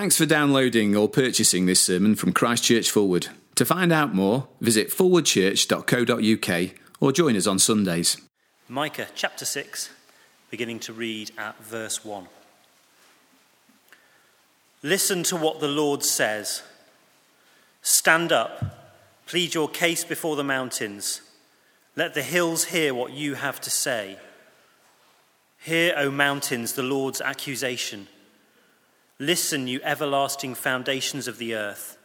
Thanks for downloading or purchasing this sermon from Christchurch Forward. To find out more, visit forwardchurch.co.uk or join us on Sundays. Micah chapter 6, beginning to read at verse 1. Listen to what the Lord says. Stand up, plead your case before the mountains. Let the hills hear what you have to say. Hear, O mountains, the Lord's accusation. Listen, you everlasting foundations of the earth.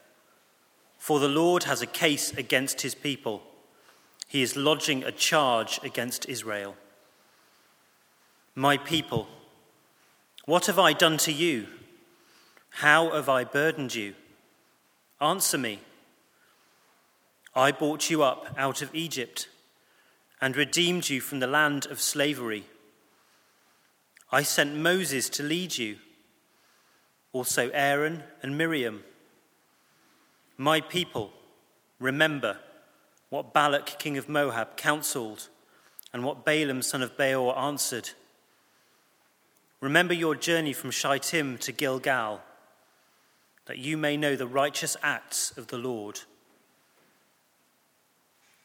For the Lord has a case against his people. He is lodging a charge against Israel. My people, what have I done to you? How have I burdened you? Answer me. I brought you up out of Egypt and redeemed you from the land of slavery. I sent Moses to lead you also Aaron and Miriam. My people, remember what Balak, king of Moab, counseled and what Balaam, son of Beor, answered. Remember your journey from Shittim to Gilgal, that you may know the righteous acts of the Lord.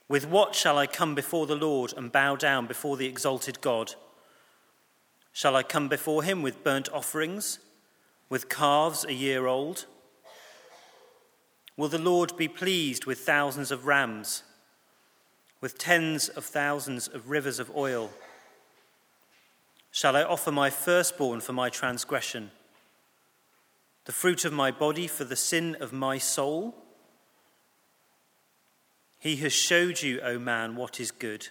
With what shall I come before the Lord and bow down before the exalted God? Shall I come before him with burnt offerings? With calves a year old? Will the Lord be pleased with thousands of rams, with tens of thousands of rivers of oil? Shall I offer my firstborn for my transgression, the fruit of my body for the sin of my soul? He has showed you, O man, what is good.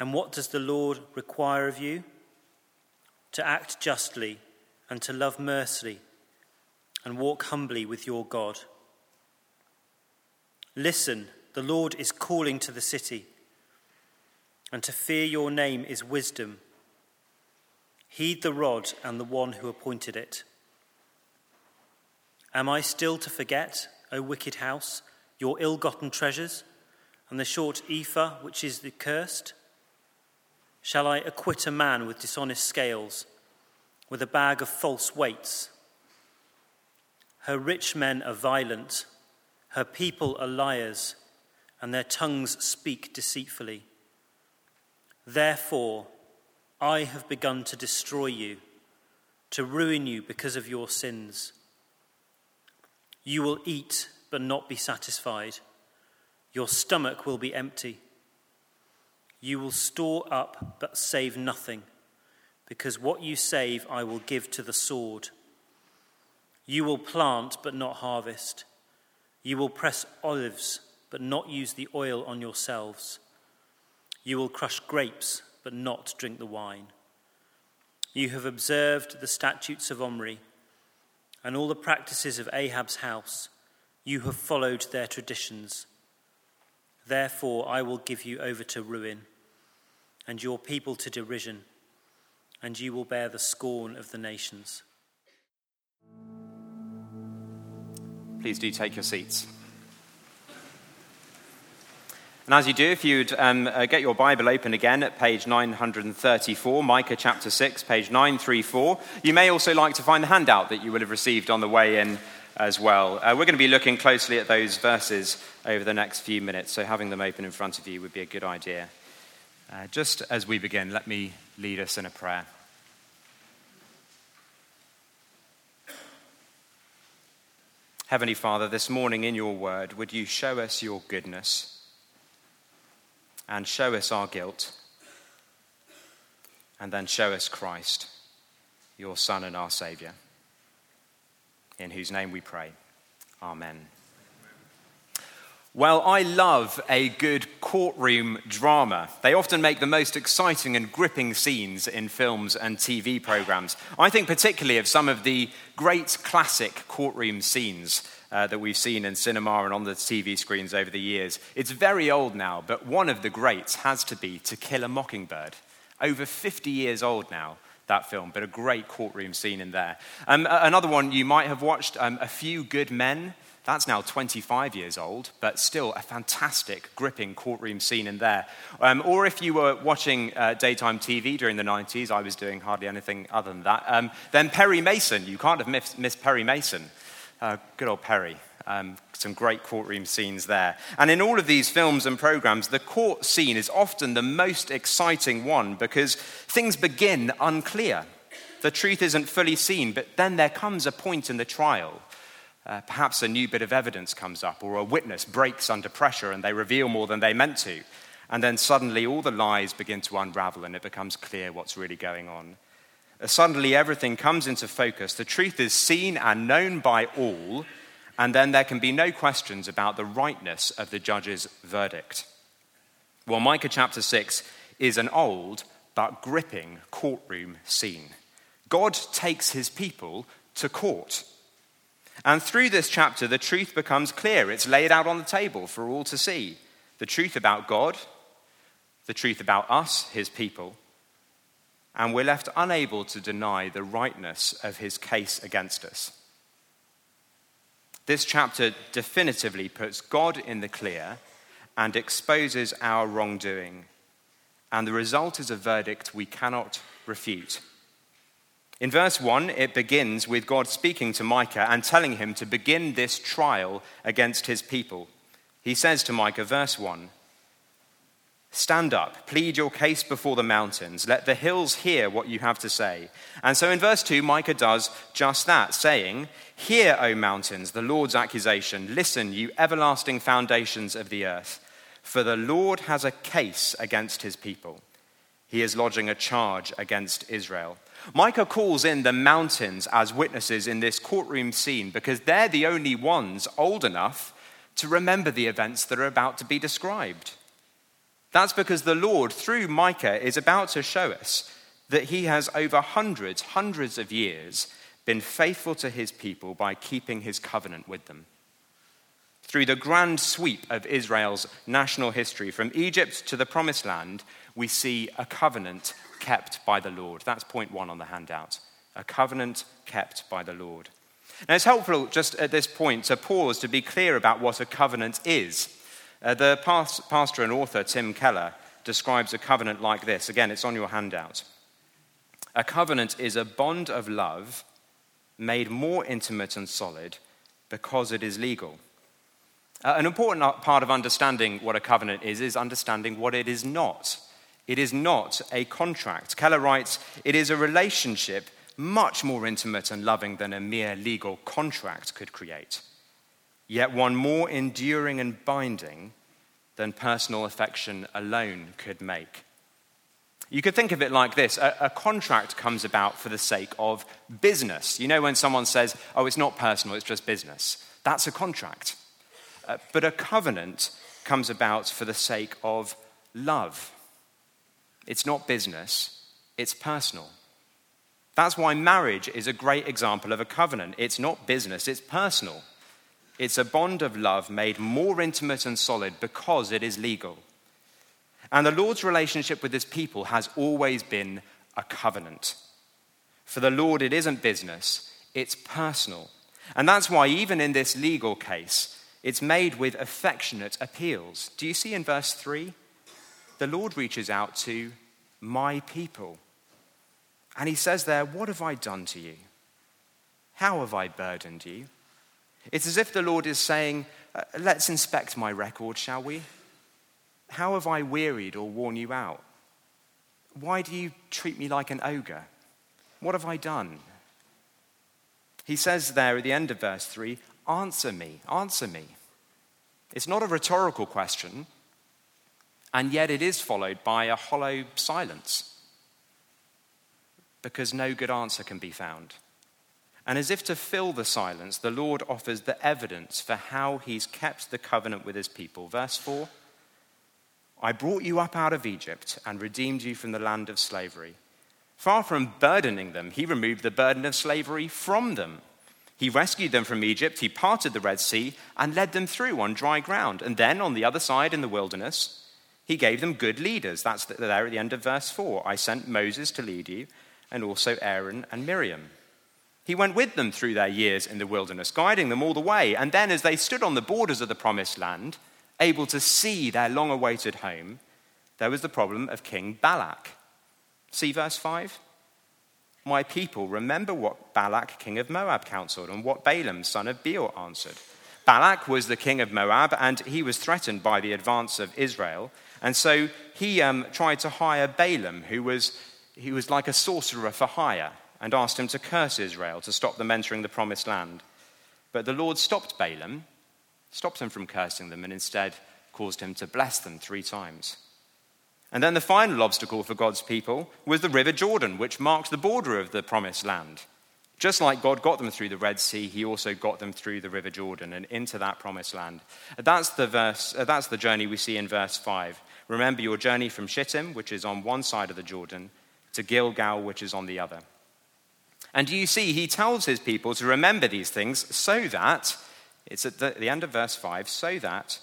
And what does the Lord require of you? To act justly and to love mercy and walk humbly with your God. Listen, the Lord is calling to the city, and to fear your name is wisdom. Heed the rod and the one who appointed it. Am I still to forget, O wicked house, your ill gotten treasures, and the short ephah which is the cursed? Shall I acquit a man with dishonest scales? With a bag of false weights. Her rich men are violent, her people are liars, and their tongues speak deceitfully. Therefore, I have begun to destroy you, to ruin you because of your sins. You will eat, but not be satisfied. Your stomach will be empty. You will store up, but save nothing because what you save I will give to the sword. You will plant, but not harvest. You will press olives, but not use the oil on yourselves. You will crush grapes, but not drink the wine. You have observed the statutes of Omri and all the practices of Ahab's house. You have followed their traditions. Therefore, I will give you over to ruin and your people to derision and you will bear the scorn of the nations. Please do take your seats. And as you do, if you'd um, uh, get your Bible open again at page 934, Micah chapter 6, page 934, you may also like to find the handout that you will have received on the way in as well. Uh, we're going to be looking closely at those verses over the next few minutes, so having them open in front of you would be a good idea. Uh, just as we begin, let me lead us in a prayer. Heavenly Father, this morning in your word, would you show us your goodness and show us our guilt, and then show us Christ, your Son and our Saviour, in whose name we pray. Amen. Well, I love a good courtroom drama. They often make the most exciting and gripping scenes in films and TV programs. I think particularly of some of the great classic courtroom scenes uh, that we've seen in cinema and on the TV screens over the years. It's very old now, but one of the greats has to be To Kill a Mockingbird. Over 50 years old now, that film, but a great courtroom scene in there. Um, another one you might have watched, um, A Few Good Men That's now 25 years old, but still a fantastic, gripping courtroom scene in there. Um, or if you were watching uh, daytime TV during the 90s, I was doing hardly anything other than that, um, then Perry Mason. You can't have missed, missed Perry Mason. Uh, good old Perry. Um, some great courtroom scenes there. And in all of these films and programs, the court scene is often the most exciting one because things begin unclear. The truth isn't fully seen, but then there comes a point in the trial uh, perhaps a new bit of evidence comes up, or a witness breaks under pressure and they reveal more than they meant to. And then suddenly all the lies begin to unravel and it becomes clear what's really going on. Uh, suddenly everything comes into focus. The truth is seen and known by all, and then there can be no questions about the rightness of the judge's verdict. Well, Micah chapter 6 is an old but gripping courtroom scene. God takes his people to court. And through this chapter, the truth becomes clear. It's laid out on the table for all to see the truth about God, the truth about us, his people, and we're left unable to deny the rightness of his case against us. This chapter definitively puts God in the clear and exposes our wrongdoing, and the result is a verdict we cannot refute. In verse 1, it begins with God speaking to Micah and telling him to begin this trial against his people. He says to Micah, verse 1, Stand up, plead your case before the mountains, let the hills hear what you have to say. And so in verse 2, Micah does just that, saying, Hear, O mountains, the Lord's accusation. Listen, you everlasting foundations of the earth. For the Lord has a case against his people. He is lodging a charge against Israel. Micah calls in the mountains as witnesses in this courtroom scene because they're the only ones old enough to remember the events that are about to be described. That's because the Lord, through Micah, is about to show us that he has over hundreds, hundreds of years been faithful to his people by keeping his covenant with them. Through the grand sweep of Israel's national history, from Egypt to the Promised Land, we see a covenant kept by the Lord. That's point one on the handout. A covenant kept by the Lord. Now, it's helpful just at this point to pause to be clear about what a covenant is. Uh, the pastor and author Tim Keller describes a covenant like this. Again, it's on your handout. A covenant is a bond of love made more intimate and solid because it is legal. Uh, an important part of understanding what a covenant is is understanding what it is not. It is not a contract. Keller writes, it is a relationship much more intimate and loving than a mere legal contract could create, yet one more enduring and binding than personal affection alone could make. You could think of it like this a, a, contract comes about for the sake of business. You know, when someone says, oh, it's not personal, it's just business, that's a contract. Uh, but a covenant comes about for the sake of love. It's not business, it's personal. That's why marriage is a great example of a covenant. It's not business, it's personal. It's a bond of love made more intimate and solid because it is legal. And the Lord's relationship with his people has always been a covenant. For the Lord, it isn't business, it's personal. And that's why, even in this legal case, it's made with affectionate appeals. Do you see in verse 3? The Lord reaches out to my people. And he says there, What have I done to you? How have I burdened you? It's as if the Lord is saying, uh, Let's inspect my record, shall we? How have I wearied or worn you out? Why do you treat me like an ogre? What have I done? He says there at the end of verse 3 Answer me, answer me. It's not a rhetorical question and yet it is followed by a hollow silence because no good answer can be found. And as if to fill the silence, the Lord offers the evidence for how he's kept the covenant with his people. Verse 4 I brought you up out of Egypt and redeemed you from the land of slavery. Far from burdening them, he removed the burden of slavery from them. He rescued them from Egypt, he parted the Red Sea, and led them through on dry ground. And then on the other side in the wilderness, he gave them good leaders. That's there at the end of verse 4. I sent Moses to lead you, and also Aaron and Miriam. He went with them through their years in the wilderness, guiding them all the way. And then, as they stood on the borders of the promised land, able to see their long awaited home, there was the problem of King Balak. See verse 5? My people, remember what Balak, king of Moab, counseled and what Balaam, son of Beor, answered. Balak was the king of Moab, and he was threatened by the advance of Israel. And so he um, tried to hire Balaam, who was, he was like a sorcerer for hire and asked him to curse Israel to stop them entering the promised land. But the Lord stopped Balaam, stopped him from cursing them, and instead caused him to bless them three times. And then the final obstacle for God's people was the River Jordan, which marked the border of the promised land. Just like God got them through the Red Sea, he also got them through the River Jordan and into that promised land. That's the, verse, uh, that's the journey we see in verse 5. Remember your journey from Shittim, which is on one side of the Jordan, to Gilgal, which is on the other. And you see, he tells his people to remember these things so that, it's at the, end of verse 5, so that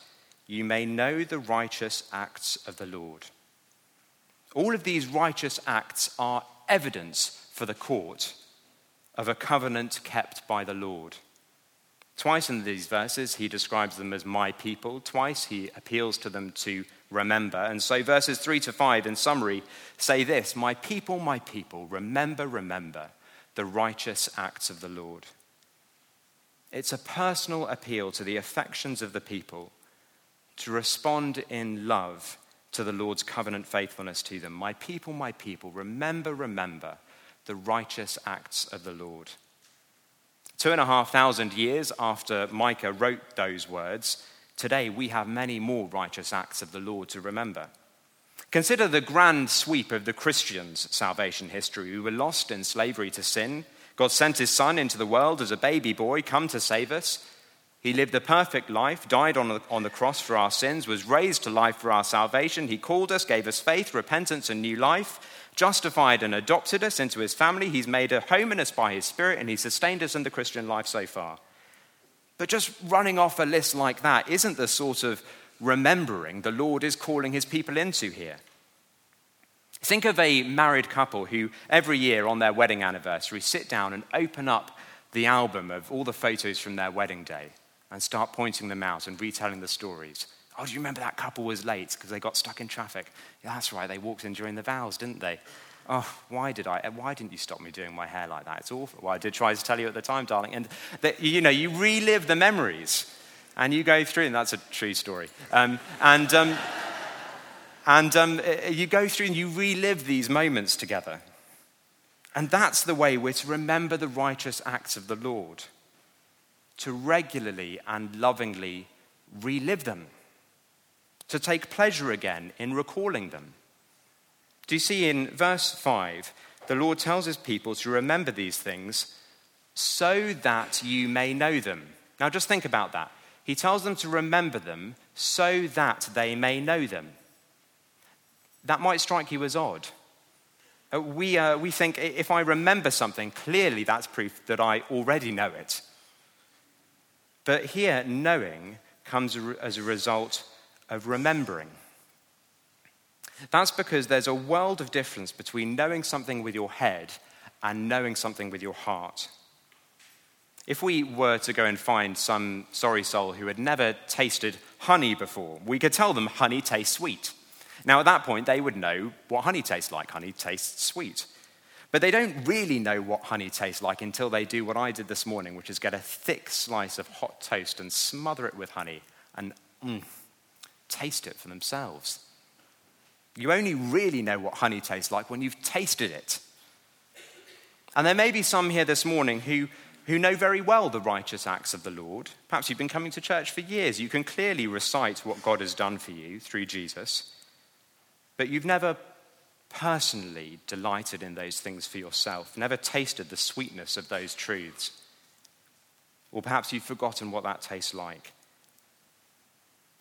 you may know the righteous acts of the Lord. All of these righteous acts are evidence for the court of a covenant kept by the Lord. Twice in these verses, he describes them as my people. Twice, he appeals to them to remember. And so, verses 3 to 5, in summary, say this My people, my people, remember, remember the righteous acts of the Lord. It's a personal appeal to the affections of the people to respond in love to the Lord's covenant faithfulness to them. My people, my people, remember, remember the righteous acts of the Lord. Two and a half thousand years after Micah wrote those words, today we have many more righteous acts of the Lord to remember. Consider the grand sweep of the Christians' salvation history who were lost in slavery to sin. God sent his son into the world as a baby boy, come to save us. He lived a perfect life, died on the, on the cross for our sins, was raised to life for our salvation. He called us, gave us faith, repentance, and new life, justified and adopted us into his family. He's made a home in us by his spirit, and he sustained us in the Christian life so far. But just running off a list like that isn't the sort of remembering the Lord is calling his people into here. Think of a married couple who every year on their wedding anniversary sit down and open up the album of all the photos from their wedding day and start pointing them out and retelling the stories. Oh, do you remember that couple was late because they got stuck in traffic? Yeah, that's right, they walked in during the vows, didn't they? Oh, why did I? Why didn't you stop me doing my hair like that? It's awful. Well, I did try to tell you at the time, darling. And you know, you relive the memories and you go through, and that's a true story. Um, and um, and um, you go through and you relive these moments together. And that's the way we're to remember the righteous acts of the Lord to regularly and lovingly relive them, to take pleasure again in recalling them. Do you see in verse 5, the Lord tells his people to remember these things so that you may know them. Now just think about that. He tells them to remember them so that they may know them. That might strike you as odd. Uh, we, uh, we think if I remember something, clearly that's proof that I already know it. But here, knowing comes as a result of remembering. That's because there's a world of difference between knowing something with your head and knowing something with your heart. If we were to go and find some sorry soul who had never tasted honey before, we could tell them honey tastes sweet. Now, at that point, they would know what honey tastes like. Honey tastes sweet. But they don't really know what honey tastes like until they do what I did this morning, which is get a thick slice of hot toast and smother it with honey and mm, taste it for themselves. You only really know what honey tastes like when you've tasted it. And there may be some here this morning who, who know very well the righteous acts of the Lord. Perhaps you've been coming to church for years. You can clearly recite what God has done for you through Jesus. But you've never personally delighted in those things for yourself, never tasted the sweetness of those truths. Or perhaps you've forgotten what that tastes like.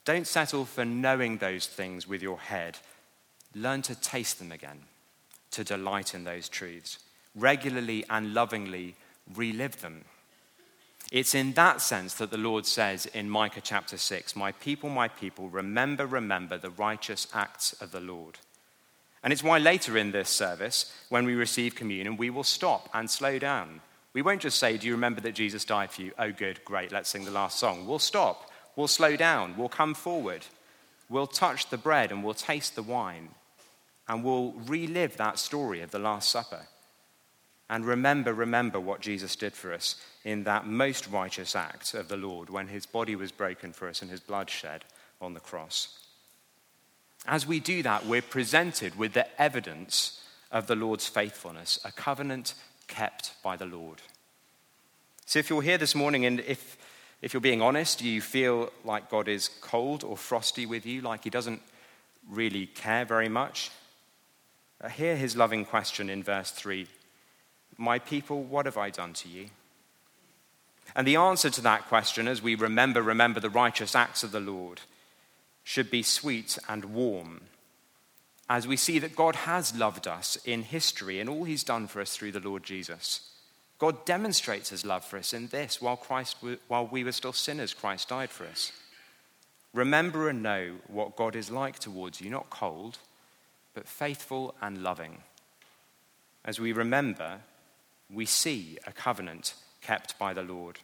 Don't settle for knowing those things with your head. Learn to taste them again, to delight in those truths. Regularly and lovingly relive them. It's in that sense that the Lord says in Micah chapter 6 My people, my people, remember, remember the righteous acts of the Lord. And it's why later in this service, when we receive communion, we will stop and slow down We won't just say, Do you remember that Jesus died for you? Oh, good, great, let's sing the last song. We'll stop, we'll slow down, we'll come forward, we'll touch the bread and we'll taste the wine, and we'll relive that story of the Last Supper. And remember, remember what Jesus did for us in that most righteous act of the Lord when his body was broken for us and his blood shed on the cross. As we do that, we're presented with the evidence of the Lord's faithfulness, a covenant kept by the Lord. So if you're here this morning and if, if you're being honest, you feel like God is cold or frosty with you, like he doesn't really care very much, uh, hear his loving question in verse 3 My people, what have I done to you? And the answer to that question, as we remember, remember the righteous acts of the Lord, should be sweet and warm as we see that God has loved us in history and all he's done for us through the Lord Jesus. God demonstrates his love for us in this while, Christ, while we were still sinners, Christ died for us. Remember and know what God is like towards you, not cold, but faithful and loving. As we remember, we see a covenant kept by the Lord.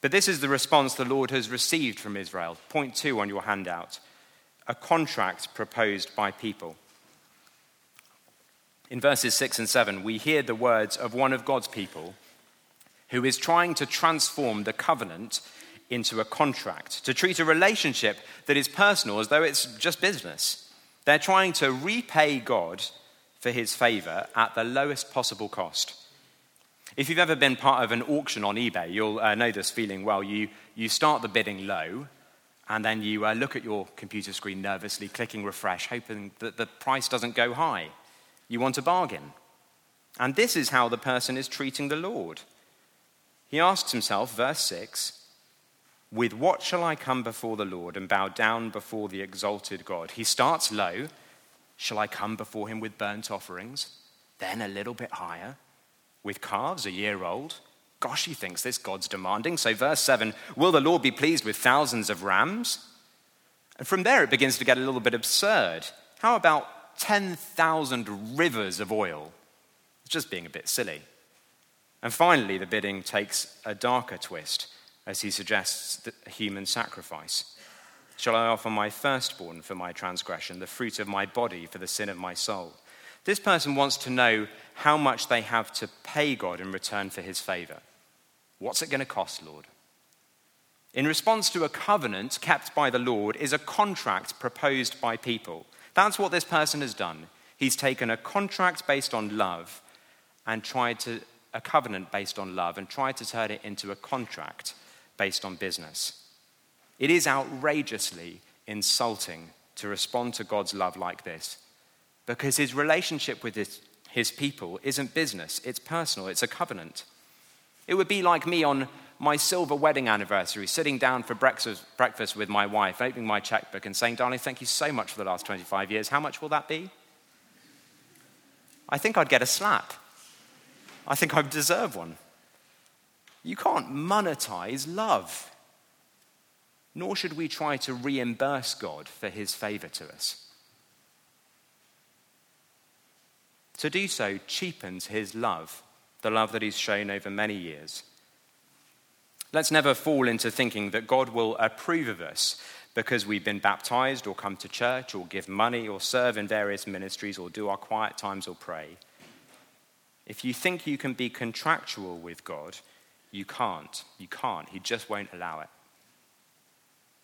But this is the response the Lord has received from Israel. Point two on your handout a contract proposed by people. In verses 6 and 7, we hear the words of one of God's people who is trying to transform the covenant into a contract, to treat a relationship that is personal as though it's just business. They're trying to repay God for his favor at the lowest possible cost. If you've ever been part of an auction on eBay, you'll uh, know this feeling well. You, you start the bidding low, and then you uh, look at your computer screen nervously, clicking refresh, hoping that the price doesn't go high. You want a bargain. And this is how the person is treating the Lord. He asks himself, verse 6, With what shall I come before the Lord and bow down before the exalted God? He starts low. Shall I come before him with burnt offerings? Then a little bit higher with calves a year old. Gosh, he thinks this God's demanding. So, verse 7 Will the Lord be pleased with thousands of rams? And from there, it begins to get a little bit absurd. How about 10,000 rivers of oil? It's just being a bit silly. And finally, the bidding takes a darker twist as he suggests a human sacrifice. Shall I offer my firstborn for my transgression, the fruit of my body for the sin of my soul? This person wants to know how much they have to pay God in return for his favor. What's it going to cost, Lord? In response to a covenant kept by the Lord is a contract proposed by people. That's what this person has done. He's taken a contract based on love and tried to, a covenant based on love, and tried to turn it into a contract based on business. It is outrageously insulting to respond to God's love like this because his relationship with his, his people isn't business, it's personal, it's a covenant. It would be like me on my silver wedding anniversary, sitting down for breakfast, breakfast with my wife, opening my checkbook and saying, Darling, thank you so much for the last 25 years. How much will that be? I think I'd get a slap. I think I'd deserve one. You can't monetize love, nor should we try to reimburse God for his favor to us. To do so cheapens his love, the love that he's shown over many years. Let's never fall into thinking that God will approve of us because we've been baptized or come to church or give money or serve in various ministries or do our quiet times or pray. If you think you can be contractual with God, you can't. You can't. He just won't allow it.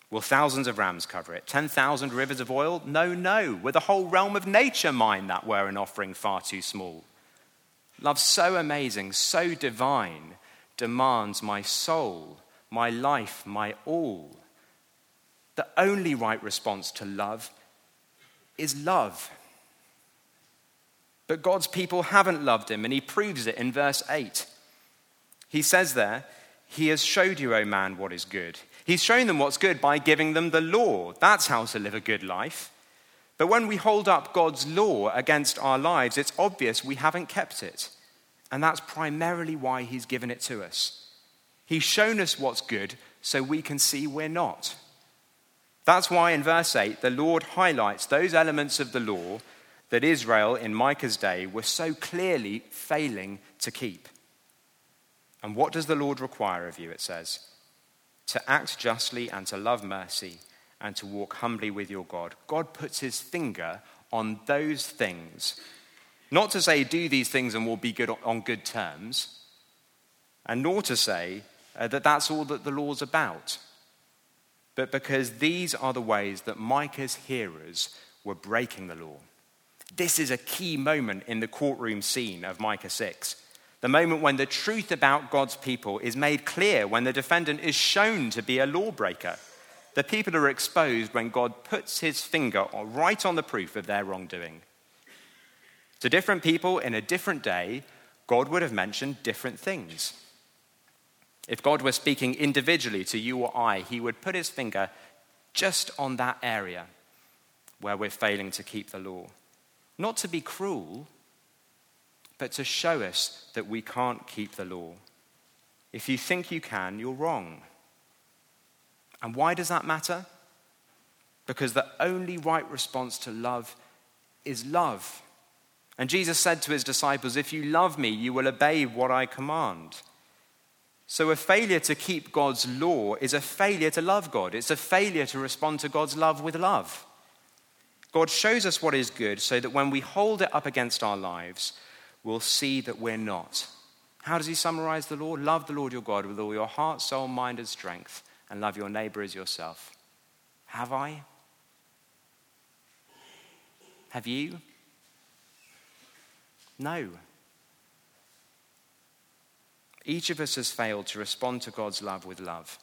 Will thousands of rams cover it? 10,000 rivers of oil? No, no. Would the whole realm of nature mind that were an offering far too small? Love so amazing, so divine, demands my soul, my life, my all. The only right response to love is love. But God's people haven't loved him, and he proves it in verse 8. He says there, He has showed you, O man, what is good. He's shown them what's good by giving them the law. That's how to live a good life. But when we hold up God's law against our lives, it's obvious we haven't kept it. And that's primarily why He's given it to us. He's shown us what's good so we can see we're not. That's why in verse 8, the Lord highlights those elements of the law that Israel in Micah's day were so clearly failing to keep. And what does the Lord require of you? It says, to act justly and to love mercy and to walk humbly with your God. God puts his finger on those things. Not to say, do these things and we'll be good on good terms, and nor to say uh, that that's all that the law's about, but because these are the ways that Micah's hearers were breaking the law. This is a key moment in the courtroom scene of Micah 6. The moment when the truth about God's people is made clear, when the defendant is shown to be a lawbreaker. The people are exposed when God puts his finger right on the proof of their wrongdoing. To different people in a different day, God would have mentioned different things. If God were speaking individually to you or I, he would put his finger just on that area where we're failing to keep the law. Not to be cruel, but to show us that we can't keep the law. If you think you can, you're wrong. And why does that matter? Because the only right response to love is love. And Jesus said to his disciples, If you love me, you will obey what I command. So, a failure to keep God's law is a failure to love God. It's a failure to respond to God's love with love. God shows us what is good so that when we hold it up against our lives, we'll see that we're not. How does he summarize the law? Love the Lord your God with all your heart, soul, mind, and strength and love your neighbor as yourself. Have I? Have you? No. Each of us has failed to respond to God's love with love.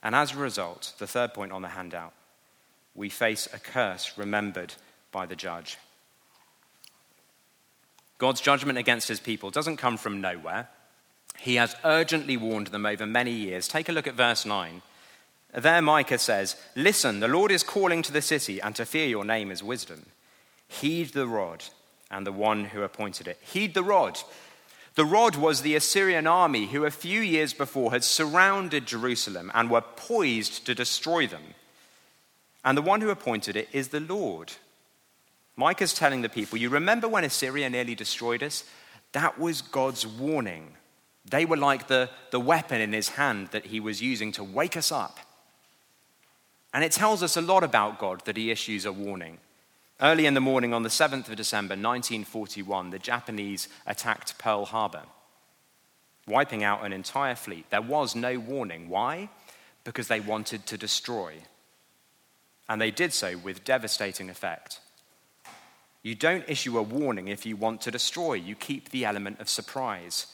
And as a result, the third point on the handout, we face a curse remembered by the judge. God's judgment against his people doesn't come from nowhere. He has urgently warned them over many years. Take a look at verse 9. There, Micah says, Listen, the Lord is calling to the city, and to fear your name is wisdom. Heed the rod and the one who appointed it. Heed the rod. The rod was the Assyrian army who a few years before had surrounded Jerusalem and were poised to destroy them. And the one who appointed it is the Lord. Micah's telling the people, You remember when Assyria nearly destroyed us? That was God's warning. They were like the, the weapon in his hand that he was using to wake us up. And it tells us a lot about God that he issues a warning. Early in the morning on the 7th of December 1941, the Japanese attacked Pearl Harbor, wiping out an entire fleet. There was no warning. Why? Because they wanted to destroy. And they did so with devastating effect. You don't issue a warning if you want to destroy, you keep the element of surprise.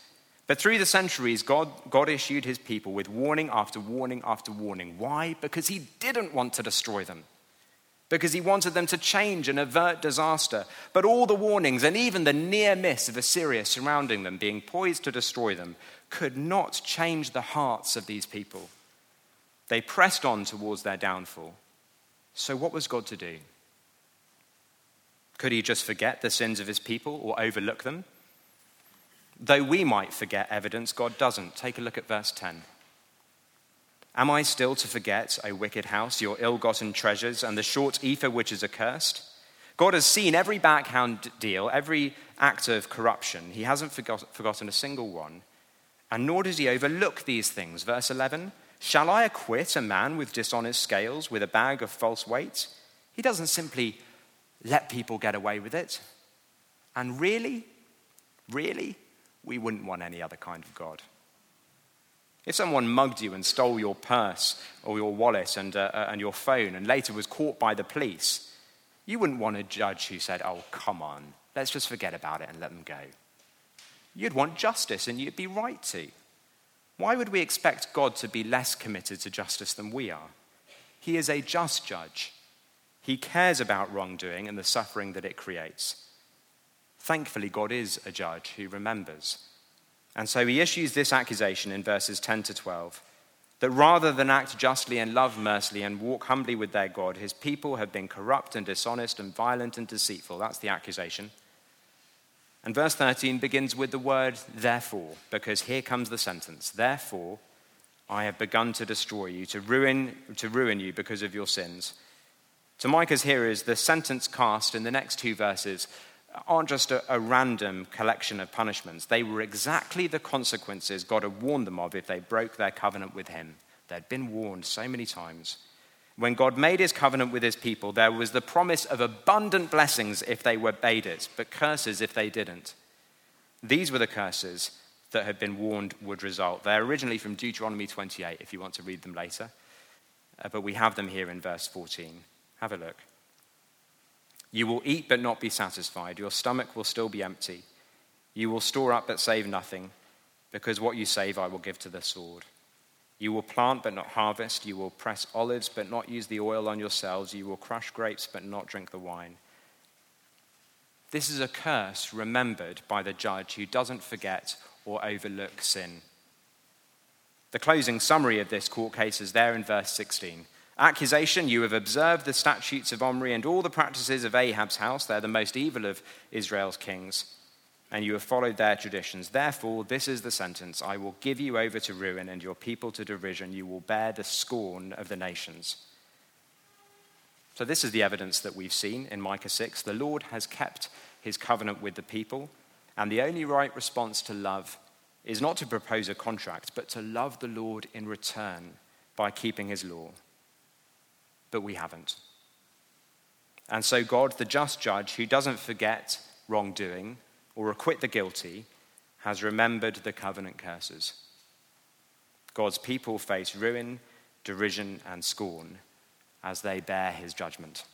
But through the centuries, God, God issued his people with warning after warning after warning. Why? Because he didn't want to destroy them. Because he wanted them to change and avert disaster. But all the warnings and even the near miss of Assyria surrounding them, being poised to destroy them, could not change the hearts of these people. They pressed on towards their downfall. So, what was God to do? Could he just forget the sins of his people or overlook them? Though we might forget evidence, God doesn't. Take a look at verse 10. Am I still to forget, O wicked house, your ill gotten treasures and the short ephah which is accursed? God has seen every backhand deal, every act of corruption. He hasn't forgot, forgotten a single one. And nor does he overlook these things. Verse 11 Shall I acquit a man with dishonest scales, with a bag of false weight? He doesn't simply let people get away with it. And really, really, we wouldn't want any other kind of God. If someone mugged you and stole your purse or your wallet and, uh, uh, and your phone and later was caught by the police, you wouldn't want a judge who said, Oh, come on, let's just forget about it and let them go. You'd want justice and you'd be right to. Why would we expect God to be less committed to justice than we are? He is a just judge. He cares about wrongdoing and the suffering that it creates. Thankfully, God is a judge who remembers. And so he issues this accusation in verses 10 to 12 that rather than act justly and love mercily and walk humbly with their God, his people have been corrupt and dishonest and violent and deceitful. That's the accusation. And verse 13 begins with the word therefore, because here comes the sentence Therefore, I have begun to destroy you, to ruin, to ruin you because of your sins. To Micah's hearers, the sentence cast in the next two verses aren't just a, a, random collection of punishments. They were exactly the consequences God had warned them of if they broke their covenant with Him. They'd been warned so many times. When God made His covenant with His people, there was the promise of abundant blessings if they obeyed it, but curses if they didn't. These were the curses that had been warned would result. They're originally from Deuteronomy 28, if you want to read them later, uh, but we have them here in verse 14. Have a look. You will eat but not be satisfied. Your stomach will still be empty. You will store up but save nothing, because what you save I will give to the sword. You will plant but not harvest. You will press olives but not use the oil on yourselves. You will crush grapes but not drink the wine. This is a curse remembered by the judge who doesn't forget or overlook sin. The closing summary of this court case is there in verse 16. Accusation, you have observed the statutes of Omri and all the practices of Ahab's house. They're the most evil of Israel's kings, and you have followed their traditions. Therefore, this is the sentence I will give you over to ruin and your people to derision. You will bear the scorn of the nations. So, this is the evidence that we've seen in Micah 6. The Lord has kept his covenant with the people, and the only right response to love is not to propose a contract, but to love the Lord in return by keeping his law but we haven't. And so, God, the just judge, who doesn't forget wrongdoing or acquit the guilty, has remembered the covenant curses. God's people face ruin, derision, and scorn as they bear his judgment.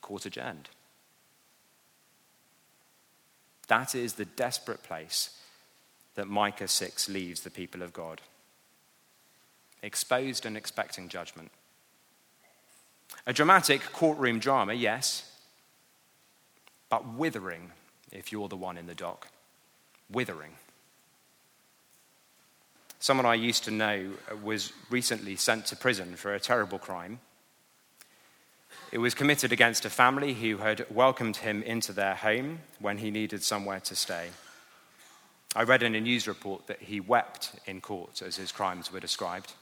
Court adjourned. That is the desperate place that Micah 6 leaves the people of God. Exposed and expecting judgment. A dramatic courtroom drama, yes, but withering if you're the one in the dock. Withering. Someone I used to know was recently sent to prison for a terrible crime. It was committed against a family who had welcomed him into their home when he needed somewhere to stay. I read in a news report that he wept in court as his crimes were described.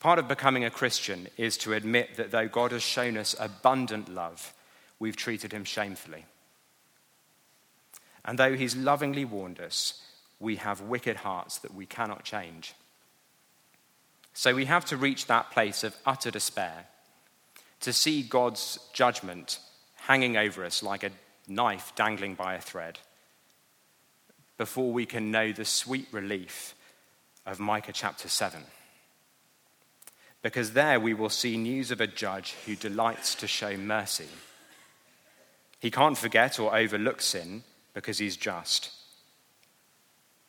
Part of becoming a Christian is to admit that though God has shown us abundant love, we've treated him shamefully. And though he's lovingly warned us, we have wicked hearts that we cannot change. So we have to reach that place of utter despair to see God's judgment hanging over us like a knife dangling by a thread before we can know the sweet relief of Micah chapter 7 because there we will see news of a judge who delights to show mercy. He can't forget or overlook sin because he's just,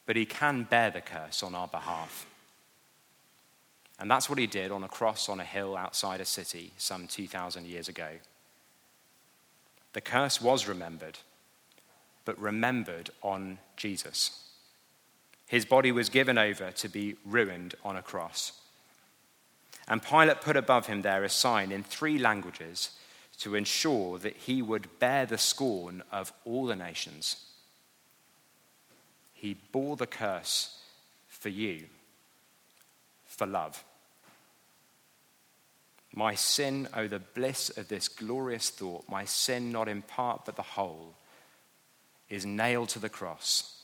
but he can bear the curse on our behalf. And that's what he did on a cross on a hill outside a city some 2,000 years ago. The curse was remembered, but remembered on Jesus. His body was given over to be ruined on a cross. And Pilate put above him there a sign in three languages to ensure that he would bear the scorn of all the nations. He bore the curse for you, for love. My sin, oh, the bliss of this glorious thought, my sin, not in part but the whole, is nailed to the cross,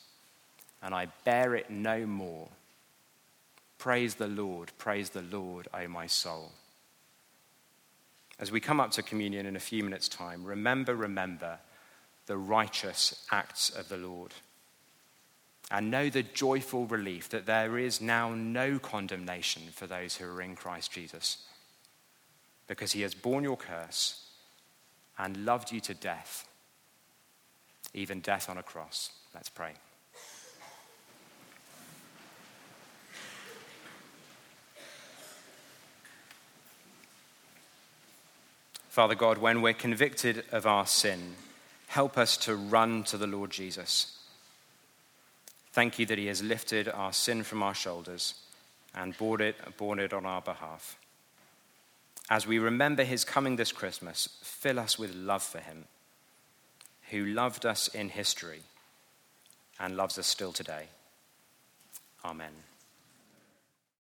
and I bear it no more. Praise the Lord, praise the Lord, O my soul. As we come up to communion in a few minutes' time, remember, remember the righteous acts of the Lord. And know the joyful relief that there is now no condemnation for those who are in Christ Jesus, because he has borne your curse and loved you to death, even death on a cross. Let's pray. Father God, when we're convicted of our sin, help us to run to the Lord Jesus. Thank you that He has lifted our sin from our shoulders and borne it, borne it on our behalf. As we remember His coming this Christmas, fill us with love for Him, who loved us in history and loves us still today. Amen.